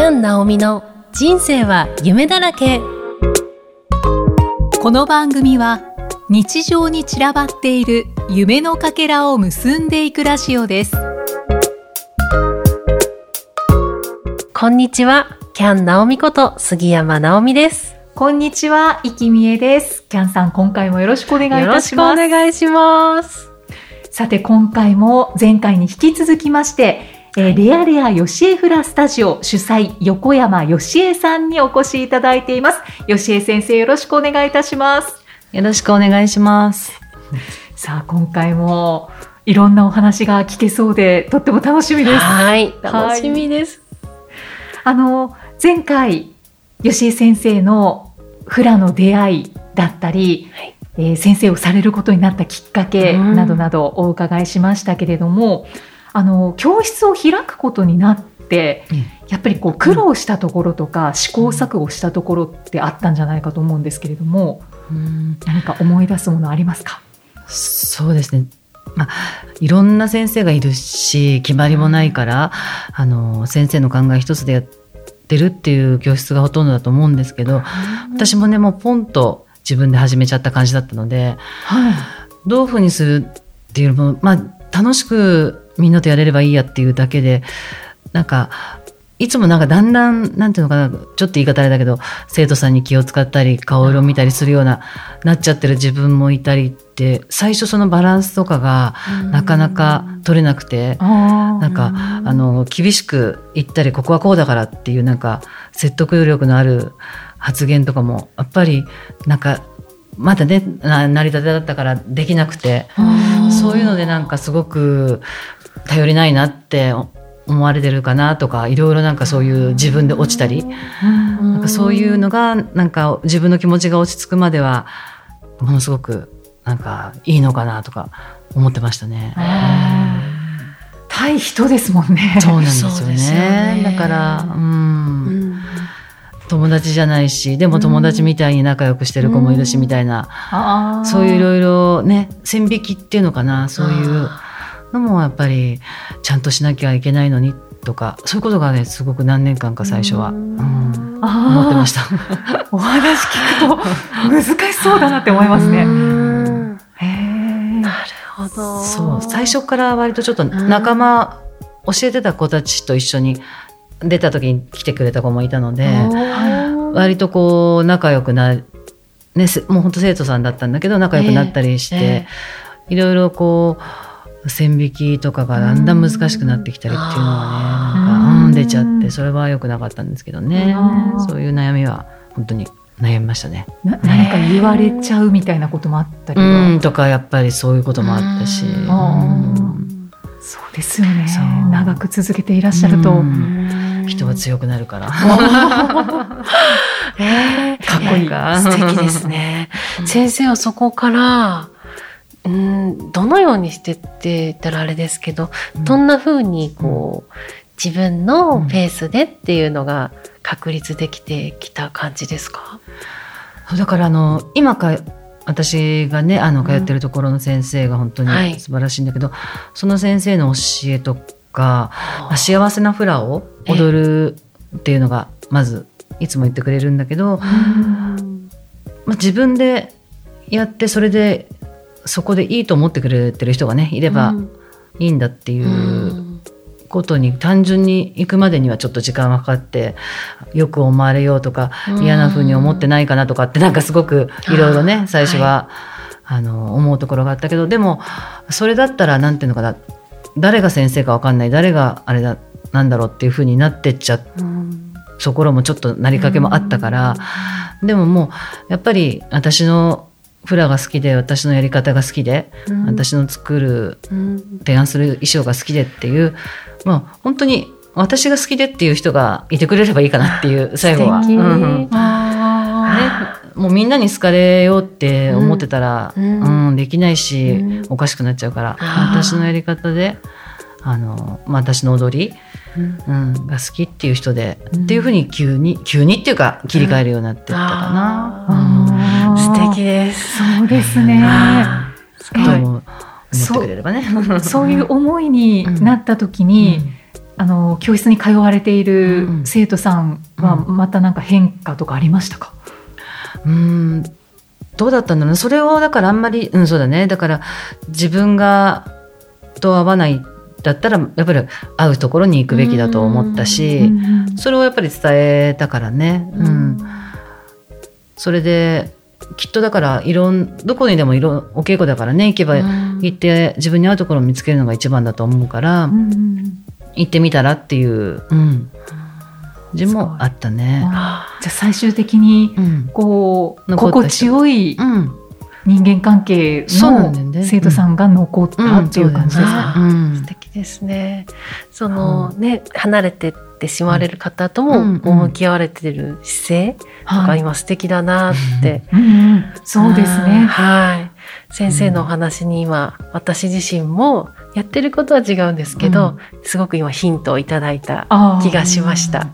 キャン・ナオミの人生は夢だらけ。この番組は日常に散らばっている夢のかけらを結んでいくラジオです。こんにちは。キャン・ナオミこと杉山直美です。こんにちは、いきみえです。キャンさん、今回もよろしくお願いいよろしくおたします。願いします。さて、今回も前回に引き続きまして、えーレアレアヨシエフラスタジオ主催横山よしえさんにお越しいただいています。よしえ先生よろしくお願いいたします。よろしくお願いします。さあ、今回もいろんなお話が聞けそうで、とっても楽しみです。はい楽しみです、あの、前回、よしえ先生のフラの出会いだったり、はいえー先生をされることになったきっかけうんなどなどお伺いしましたけれども、あの、教室を開くことになって、やっぱりこう苦労したところとか、試行錯誤したところってあったんじゃないかと思うんですけれども、うん何か思い出すものありますか？そうですね。まあ、いろんな先生がいるし決まりもないから、あの先生の考え一つでやってるっていう教室がほとんどだと思うんですけど私もねもうポンと自分で始めちゃった感じだったのではい。どういうふうにするっていうのも、まあ、楽しくみんなとやれればいいやっていうだけでなんかいつもなんかだんだんなんていうのかなちょっと言い方あれだけど生徒さんに気を使ったり顔色見たりするようななっちゃってる自分もいたりって最初そのバランスとかがなかなか取れなくて。あなんかあの厳しく言ったりここはこうだからっていうなんか説得力のある発言とかもやっぱりなんかまだねな成り立てだったからできなくてそういうのでなんかすごく頼りないなって思われてるかなとかいろいろなんかそういう自分で落ちたり。なんかそういうのがなんか自分の気持ちが落ち着くまではものすごくなんかいいのかなとか思ってましたね。対人ですもんね。そうなんですよそうですよね。ねだから、うん、うん。友達じゃないし、でも友達みたいに仲良くしてる子もいるし、みたいな、あー。そういういろいろね、線引きっていうのかな、そういうのもやっぱり、ちゃんとしなきゃいけないのにとか、そういうことがね、すごく何年間か最初は、うん。思ってました。お話聞くと難しそうだなって思いますね。なるほど。そう、最初から割とちょっと仲間、教えてた子たちと一緒に出た時に来てくれた子もいたので、割とこう仲良くなねせもう本当生徒さんだったんだけど仲良くなったりして、ええ。いろいろこう線引きとかがだんだん難しくなってきたりっていうのはねなんかうん。うん出ちゃってそれは良くなかったんですけどね。うん。そういう悩みは本当に悩みましたね。な何か言われちゃうみたいなこともあったりうは、んとかやっぱりそういうこともあったし。うん。うんそうですよね。長く続けていらっしゃると、うん。人は強くなるから。えー。かっこいい。か素敵ですね。先生はそこから、うん、どのようにしてって言ったらあれですけど、どんな風にこう、自分のペースでっていうのが確立できてきた感じですか、そうだからあの今か私がねあの通ってるところの先生が本当はい。に素晴らしいんだけど、その先生の教えとか、まあ幸せなフラを踊るっていうのがまずいつも言ってくれるんだけど、まあ、自分でやってそれでそこでいいと思ってくれてる人がねいればいいんだっていううん。ことに単純に行くまでにはちょっと時間がかかってよく思われようとかうん。嫌な風に思ってないかなとかってなんかすごくいろいろね最初は、あの思うところがあったけどでもそれだったらなんていうのかな誰が先生か分かんない誰があれだなんだろうっていう風になってっちゃう。うん。ところもちょっとなりかけもあったから。でももうやっぱり私のフラが好きで私のやり方が好きで、うん。私の作るうん。提案する衣装が好きでっていう、まあ、本当に私が好きでっていう人がいてくれればいいかなっていう 最後は。素敵。うんうん。あね、もうみんなに好かれようって思ってたら、ううんんできないし、うん。おかしくなっちゃうから私のやり方であの、まあ、私の踊り、うん。うん、が好きっていう人で、うん。っていうふうに急に急にっていうか切り替えるようになってったかな。素敵です。そうですね。あーうんと思ってくれればね。そういう思いになった時に、あの教室に通われているうん。生徒さんはうまたなんか変化とかありましたか、うんどうだったんだろうね。それをだからあんまりうんそうだね。だから自分がと合わないだったらやっぱり会うところに行くべきだと思ったし、それをやっぱり伝えたからね、うん。それできっとだからいろんどこにでもいろお稽古だからね行けば行って自分に合うところを見つけるのが一番だと思うから、うんうん行ってみたらっていう、うん、字もあったね。じゃあ最終的にうん。こう残った心地よいうん。人間関係の生徒さんが残ったっていう感じですか、うんですね。そのね、離れてってしまわれる方とも向き合われてる姿勢とか今素敵だなって。うんうん。そうですうんね。はい。先生のお話に今、私自身もやってることは違うんですけど、すごく今ヒントをいただいた気がしました。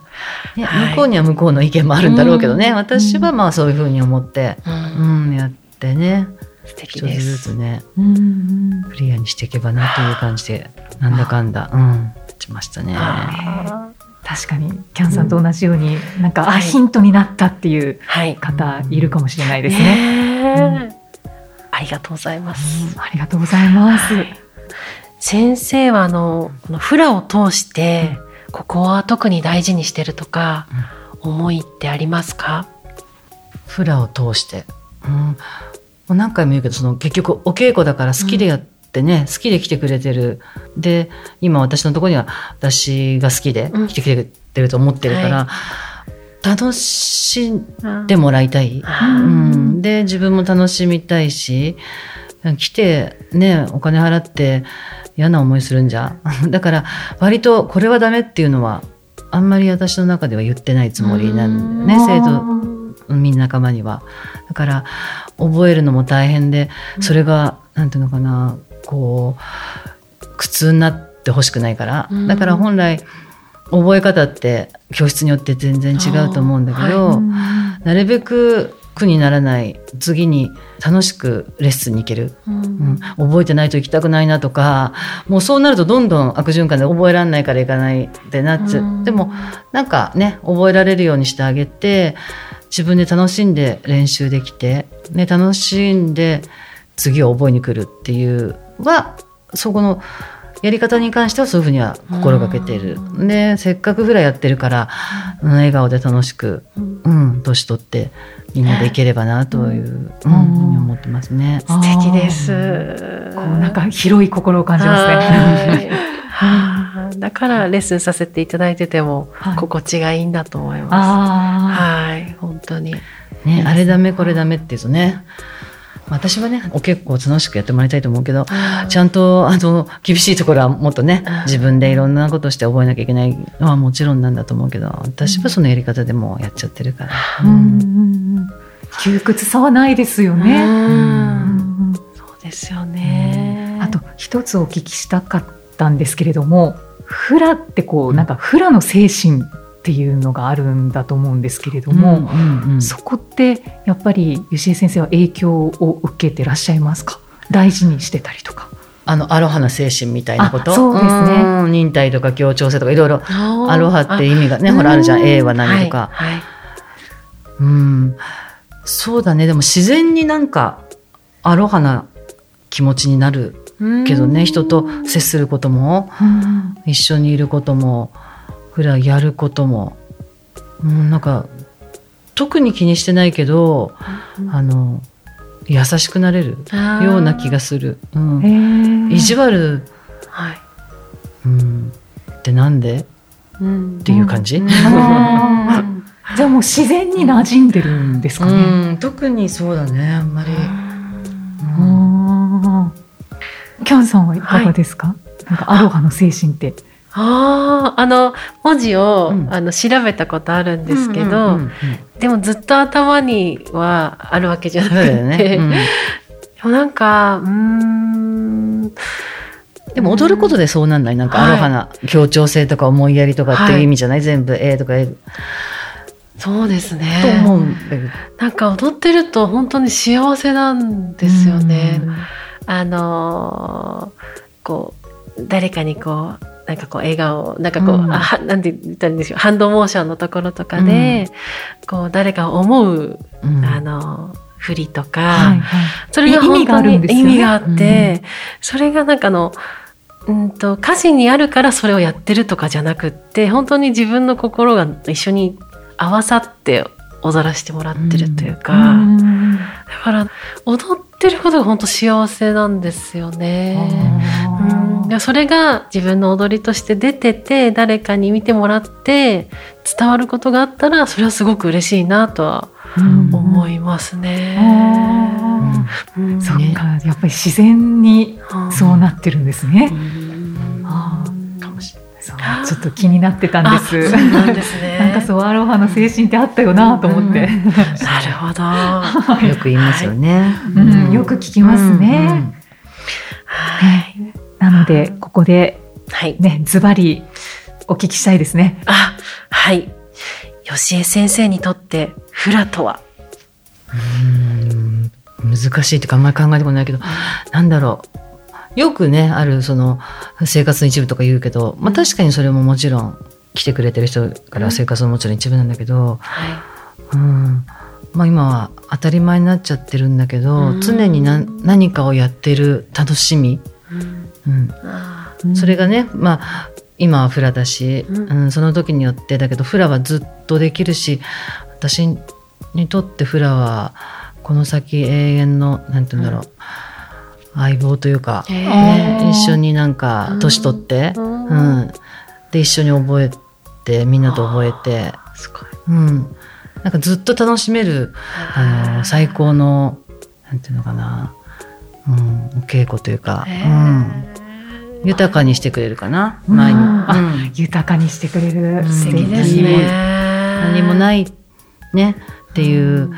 いやはい。向こうには向こうの意見もあるんだろうけどね、うん。私はまあそういうふうに思って、ううんん、やってね。素敵一つです。ずつね。うんうん。クリアにしていけばなという感じでなんだかんだ、うん、しましたね。あ確かに。キャンさんと同じように、なんか、あはい。ヒントになったっていうーはい。方いるかもしれないですね。ありがとうございます。ありがとうございます。先生はあのこのフラを通して、ここは特に大事にしてるとか、思いってありますか？フラを通して、うん、もう何回も言うけどその結局お稽古だから好きでやってね、好きで来てくれてる。で今私のところには私が好きで来てくれてると思ってるから、楽しんでもらいたい、うん、で自分も楽しみたいし来てねお金払って嫌な思いするんじゃ。だから割とこれはダメっていうのはあんまり私の中では言ってないつもりなんだよね生徒みんな仲間には。だから覚えるのも大変でそれがなんていうのかなこう苦痛になってほしくないから。うん。だから本来覚え方って教室によって全然違うと思うんだけど、なるべく苦にならない。次に楽しくレッスンに行ける、うん。覚えてないと行きたくないなとかもうそうなるとどんどん悪循環で覚えられないから行かないってなっちゃう、うん。でもなんかね覚えられるようにしてあげて自分で楽しんで練習できて、ね、楽しんで次を覚えに来るっていうはそこのやり方に関してはそういうふうには心がけている。でせっかくフラやってるから、うん笑顔で楽しく、うん、年取ってみんなでいければなという、うんふうに思ってますね。素敵です。こうなんか広い心を感じますね。はいはあだからレッスンさせていただいててもはい心地がいいんだと思います。あはい、本当に。ね、あれダメこれダメって言うとね私はねお結構楽しくやってもらいたいと思うけどちゃんとあの厳しいところはもっとねうん自分でいろんなことして覚えなきゃいけないのはもちろんなんだと思うけど私はそのやり方でもうやっちゃってるから。窮屈さはないですようね。ん。うん。そうですよね。あと一つお聞きしたかったんですけれどもフラってこうなんかフラの精神っていうのがあるんだと思うんですけれども、うんうんうん。そこってやっぱり吉江先生は影響を受けてらっしゃいますか？大事にしてたりとか。あのアロハな精神みたいなこと？あそうですね。ん忍耐とか協調性とかいろいろアロハって意味がねほらあるじゃん A は何とか、はいはい。うん。そうだね。でも自然になんかアロハな気持ちになるけどね人と接することも一緒にいることもフラやることも、うん、なんか特に気にしてないけどあの優しくなれるような気がする、うん。意地悪、はい。うん、ってなんで？うん。っていう感じ、うん。じゃあもう自然に馴染んでるんですかね。うん、特にそうだねあんまり、あー。キャンさんはいかがですか、なんかアロハの精神って。あああの文字を、うん。あの調べたことあるんですけど、でもずっと頭にはあるわけじゃなくて、ね、うん。なんかうーん。でも踊ることでそうなんない？なんかアロハな協調性とか思いやりとかっていう意味じゃない、全部 A とか A そうですね。と思うなんか踊ってると本当に幸せなんですよね。うん。あのーこう誰かにこうなんかこう笑顔なんかこう、うん。あはなんて言ったらいいんでしょうハンドモーションのところとかで、こう誰かを思う、うん。あの振りとか、はいはい。それが意味があ本当にるんですよね。意味があって、それがなんかあのうんと歌詞にあるからそれをやってるとかじゃなくって本当に自分の心が一緒に合わさって踊らせてもらってるというか、うんだから踊ってることが本当幸せなんですよね。うん、でそれが自分の踊りとして出てて誰かに見てもらって伝わることがあったらそれはすごく嬉しいなとは思いますね。あうん。ーそっか。やっぱり自然にそうなってるんですね。あちょっと気になってたんあです。そうなんですね。なんかそうアロハの精神ってあったよなと思って、なるほど。よく言いますよね。うんよく聞きますね。はい。なのでここではい。ねズバリお聞きしたいですね。あ、はい。吉江先生にとってフラとは？うん難しいっていうかあんまり考えたことないけど、なんだろうよくねあるその生活の一部とか言うけど、まあ、確かにそれももちろん来てくれてる人からは生活のもちろん一部なんだけど、はうん。まあ、今は当たり前になっちゃってるんだけど、うん。常に何何かをやってる楽しみ、い。うん。うん、あそれがね、まあ、今はフラだし、ううん。んその時によってだけどフラはずっとできるし私にとってフラはこの先永遠のなんて言うんだろう、相棒というか、ね、一緒になんか年取って、ううん。んで一緒に覚えてみんなと覚えて、すごい。うん、なんかずっと楽しめるあの最高のなんていうのかな、うん、お稽古というか、へうん、ー豊かにしてくれるかなうん。前に、あうん。豊かにしてくれる。素敵ですね。何もないねっていう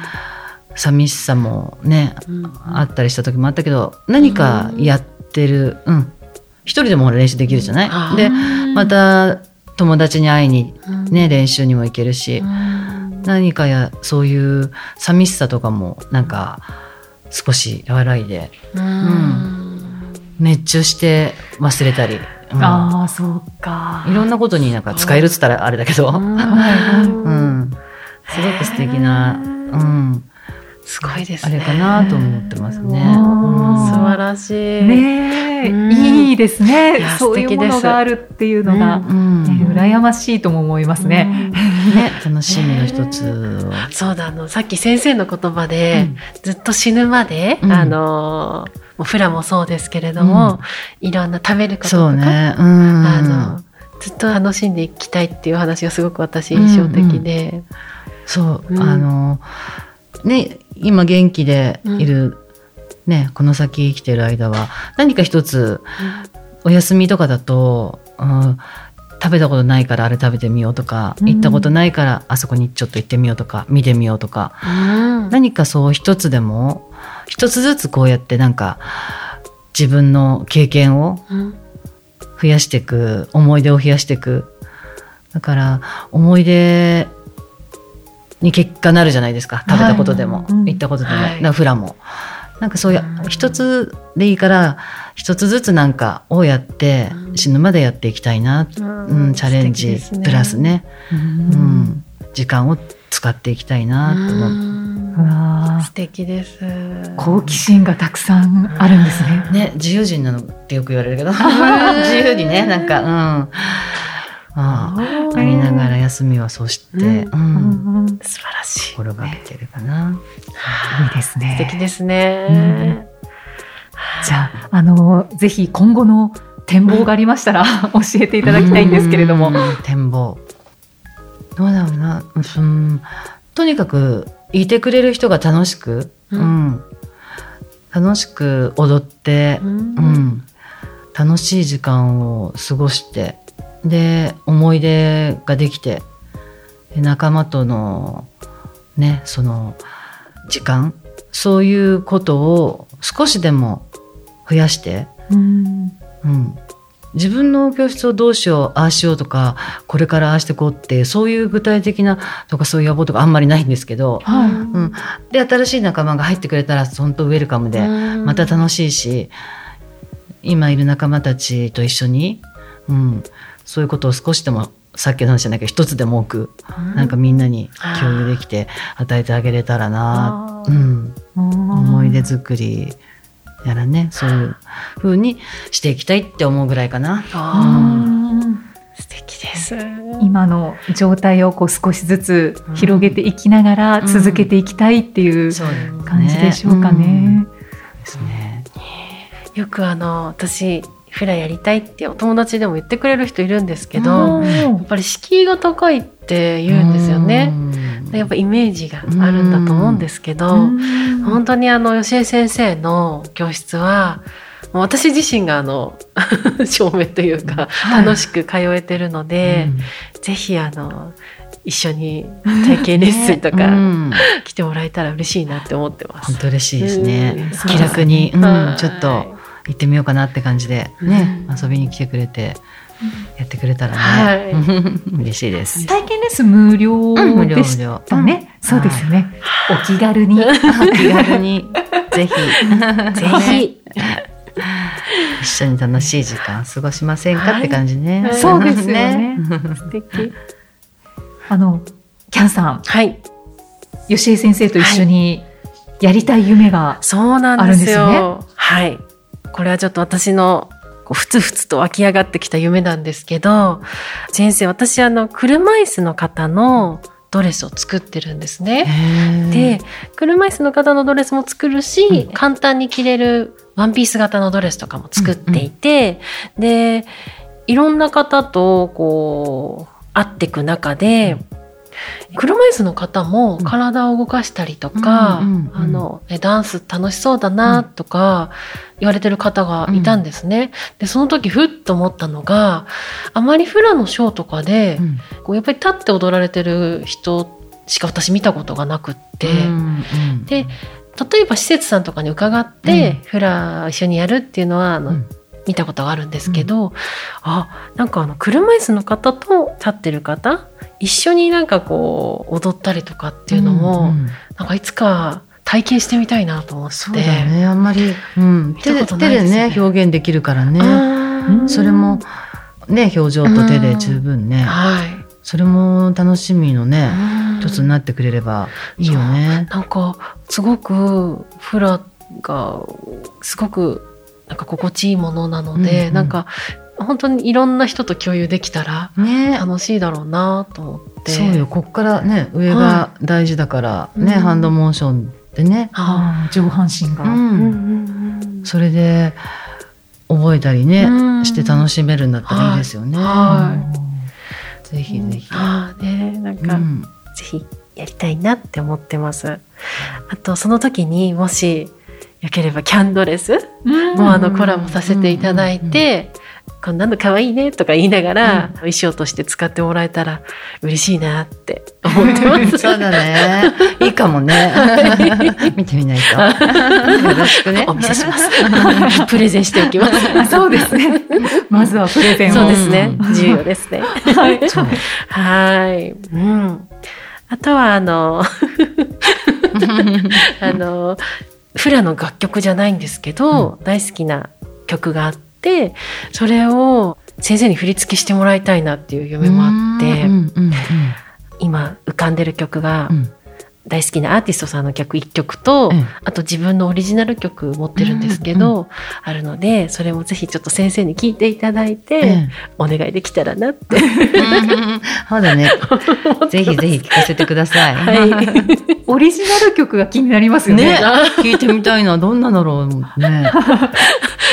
寂しさもね、うんあったりした時もあったけど何かやってる、うん、一人でも練習できるじゃない、でまた友達に会いにうん。ね練習にも行けるし、うん。何かやそういう寂しさとかもなんか少し和らいでうん。熱中して忘れたり、うん。ああそうか。いろんなことになんか使えるっつったらあれだけど、うん。うん、すごく素敵な、うん、すごいですね。あれかなと思ってますね。うん。素晴らしい。ねえ、うん。いいですいねや。そういうものがあるっていうのが、うんね羨ましいとも思いますね。ね、楽しみの一つを。そうだあのさっき先生の言葉で、ずっと死ぬまで、うん。あのもうフラもそうですけれども、いろんな食べることとか、そうね、うん、あのずっと楽しんでいきたいっていう話がすごく私印象的で、そう、うん。あのね今元気でいる、ねこの先生きてる間は何か一つお休みとかだと、うん、食べたことないからあれ食べてみようとか、うん。行ったことないからあそこにちょっと行ってみようとか見てみようとか、うん。何かそう一つでも一つずつこうやってなんか自分の経験をうん。増やしていく思い出を増やしていく。だから思い出に結果なるじゃないですか。食べたことでも、はいうん。行ったことでも、はい。フラも。なんかそういううん一つでいいから一つずつなんかをやってうん。死ぬまでやっていきたいな、うん。チャレンジ、プラスね、ううん。ん時間を使っていきたいなと思って。素敵です。ー好奇心がたくさんあるんですね。ね、自由人なのってよく言われるけど。自由にねなんかうんああありながら休みはそうして、うん。素晴らしい。心がけてるかな。い。いです素ね。敵ですね。じゃあ、あの、ぜひ今後の展望がありましたら 教えていただきたいんですけれども。うん。展望。どうだろうな、うん、とにかくいてくれる人が楽しく、うん。うん。楽しく踊って、うん。うん、楽しい時間を過ごしてで思い出ができてで仲間とのねその時間そういうことを少しでも増やして、うん。うん、自分の教室をどうしようああしようとかこれからああしてこうってそういう具体的なとかそういう野望とかあんまりないんですけど、はい。うん、で新しい仲間が入ってくれたら本当ウェルカムで。また楽しいし今いる仲間たちと一緒に、うん、そういうことを少しでもさっきの話じゃないけど一つでも多くなんかみんなに共有できて与えてあげれたらな、うん、思思い出作りやらねそういう風にしていきたいって思うぐらいかな。素敵です。今の状態をこう少しずつ広げていきながら続けていきたいっていう感じでしょうかね。ですね。よくあの私フラやりたいってお友達でも言ってくれる人いるんですけど、やっぱり敷居が高いって言うんですよね。でやっぱイメージがあるんだと思うんですけど、うん。本当にあの吉江先生の教室は私自身があの 証明というか、はい。楽しく通えてるので、ぜひあの一緒に体験レッスンとうかん。来てもらえたら嬉しいなって思ってます。本当嬉しいですね。うん。気楽に、うん。はい。ちょっと行ってみようかなって感じでね、うん。遊びに来てくれてやってくれたらね、は 嬉しいです。体験レッスン無料うん無料でし無料たね。そうですよね。お気軽に。気軽に。ぜひ。ぜひ。一緒に楽しい時間過ごしませんかって感じね。はい。そうですよね。素敵。あの、キャンさん、はい。吉江先生と一緒にやりたい夢が、そうなんですよ。あるんですはい。これはちょっと私のこうふつふつと湧き上がってきた夢なんですけど、先生、私あの車椅子の方のドレスを作ってるんですね。で、車椅子の方のドレスも作るし、うん。簡単に着れるワンピース型のドレスとかも作っていて、で、いろんな方とこう会っていく中で、車椅子の方も体を動かしたりとか、あのえダンス楽しそうだなとか言われてる方がいたんですね。でその時ふっと思ったのがあまりフラのショーとかで、うん。こうやっぱり立って踊られてる人しか私見たことがなくって、で例えば施設さんとかに伺って、フラ一緒にやるっていうのはあの、うん見たことがあるんですけど、あなんかあの車椅子の方と立ってる方一緒になんかこう踊ったりとかっていうのも、んんなんかいつか体験してみたいなと思って。そうだねあんまり、うん、手で見たこと手でね。ね表現できるからね、それもね表情と手で十分ね、はい。それも楽しみのねうん。一つになってくれればいいよね。なんかすごくフラがすごくか心地いいものなので、うんうんなんか本当にいろんな人と共有できたらね楽しいだろうなと思って。そうよこっからね上が大事だから、ね、うんハンドモーションでね、あはー上半身が。うんい。うんうんうんそれで覚えたりね、うんして楽しめるんだったらいいですよね。はいぜひぜひ。ああねなんか、うんぜひやりたいなって思ってます。あとその時にもしよければキャンドレスうんもあのコラボさせていただいて、こんなの可愛いねとか言いながら、衣装として使ってもらえたら嬉しいなって思ってます。そうだね。いいかもね。見てみないと。よろしくね。お見せします。プレゼンしておきます。そうですね。まずはプレゼンを。そうですねう。ん重要ですね。はい。はい。うん。あとは、あの、あの、フラの楽曲じゃないんですけど、大好きな曲があって、それを先生に振り付けしてもらいたいなっていう夢もあって、うんうん今浮かんでる曲がうんうん大好きなアーティストさんの曲1曲と、うんあと自分のオリジナル曲持ってるんですけど、あるのでそれもぜひちょっと先生に聞いていただいて、えお願いできたらなって。え そうだね。ぜひぜひ聞かせてください。はい。オリジナル曲が気になりますよね。ね、聞いてみたいな。どんなだろうね。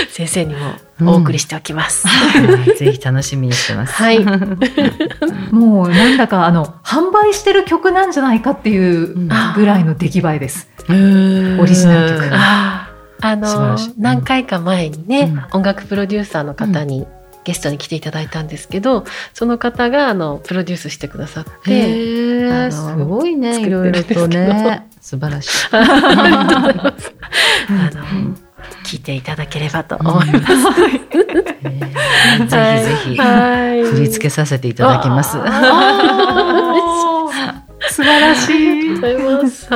先生にもお送りしておきます。はいぜひ楽しみにしてます。はい。もうなんだかあの販売してる曲なんじゃないかっていうぐらいの出来栄えです。オリジナル曲あの素晴らしい、何回か前にね、うん音楽プロデューサーの方にゲストに来ていただいたんですけど、その方があのプロデュースしてくださって、すごいね。いろいろとね。素晴らしい。あの、聞いていただければと思います。えーぜひぜひはい。振り付けさせていただきます。素晴らしい。ます。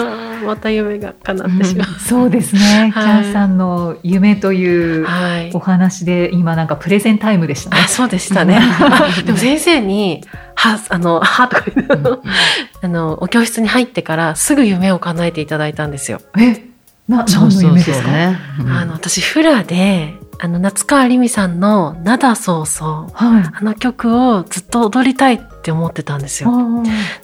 また夢が叶ってしまう。そうですね。キはいャンさんの夢というはいお。話で今なんかプレゼンタイムでしたねあ、。そうでしたね。あでも先生に、は、あの、はとか言って、あの、お教室に入ってからすぐ夢を叶えていただいたんですよ。え、な何の夢ですか？あの、私、フラで、あの、夏川りみさんの、灘そうそう、はい。あの曲をずっと踊りたいって思ってたんですよ。あ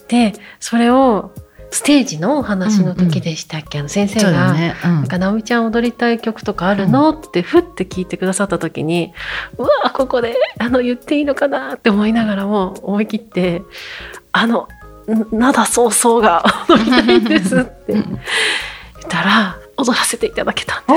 で、それを、ステージのお話の時でしたっけ、あの先生が、ね。うんなんか、直美ちゃん踊りたい曲とかあるの、ってふって聞いてくださった時に、うわここで、あの、言っていいのかなって思いながらも、思い切って、あの、ん灘そうそうが踊りたいんですって言ったら、踊らせていただけたんあ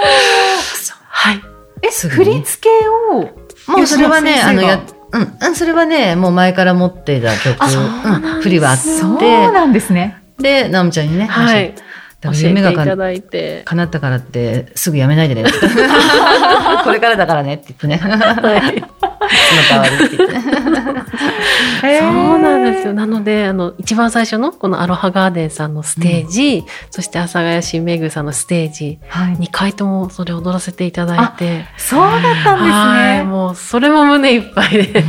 です。はい。え、振り付けを。もうそれはね、あのや、うんうん、それはね、もう前から持っていた曲、うなん振りはあそうって、なんですね。で、直美ちゃんにね、はい。だ教えてから夢がかいただいて。叶ったからって、すぐやめないでねって。これからだからねって言ってね。はい。そうなんですよ。なので、あの、一番最初のこのアロハガーデンさんのステージ、そして阿佐ヶ谷新めぐさんのステージ、はい。2回ともそれを踊らせていただいて、そうだったんはい、ですね。もうそれも胸いっぱいで、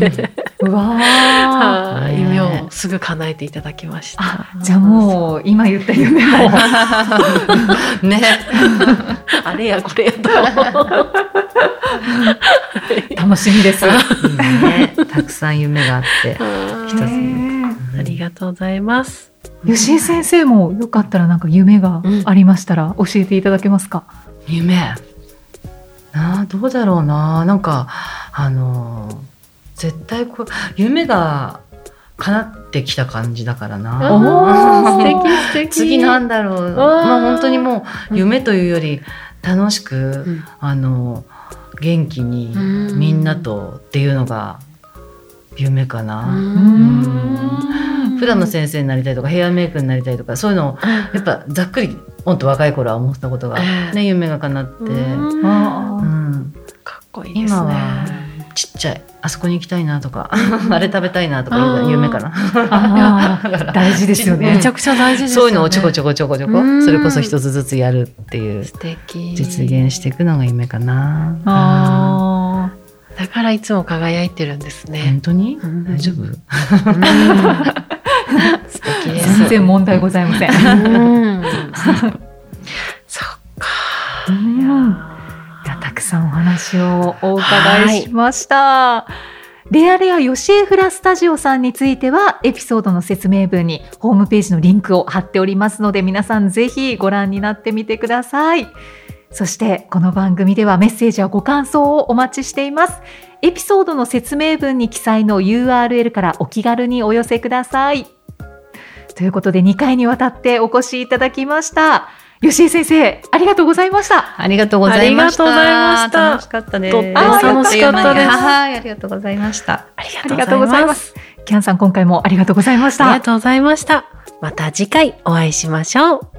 うわーは夢をすぐ叶えていただきました。あ、じゃあもう今言った夢も。ね。あれやこれやと。楽しみです。ねたくさん夢があって。一つねありがとうございます。吉井先生もよかったらなんか夢がありましたら教えていただけますか？夢？なあ、どうだろうな。なんか、あのー、絶対こう、夢が叶ってきた感じだからな。素敵素敵。次なんだろう。まあ本当にもう夢というより楽しく、うんあの元気にうん。みんなとっていうのが夢かうな。ん。普段の先生になりたいとかヘアメイクになりたいとかそういうのをやっぱざっくりもっと若い頃は思ったことが、ええ。ね、夢が叶って、うん。あうん。かっこいいですね。ちっちゃいあそこに行きたいなとか あれ食べたいなとか夢かな。大事ですよね。めちゃくちゃ大事ですよね。そういうのをちょこちょこちょこちょこうんそれこそ一つずつやるっていう素敵。実現していくのが夢かな。あだからいつも輝いてるんですね本。当に？うん大丈夫？うん素敵ーです。全然問題ございません。うん そっか。うんいやくさんお話をお伺いしました。レアレアヨシエフラスタジオさんについてはエピソードの説明文にホームページのリンクを貼っておりますので皆さんぜひご覧になってみてください。そしてこの番組ではメッセージやご感想をお待ちしています。エピソードの説明文に記載の URL からお気軽にお寄せください。ということで2回にわたってお越しいただきました。吉井先生、ありがとうございました。ありがとうございました。ありがとうございました楽しかったです。とっても楽しかったですはい、ありがとうございました。ありありがとうございます。キャンさん、今回もありがとうございました。ありがとうございました。また次回お会いしましょう。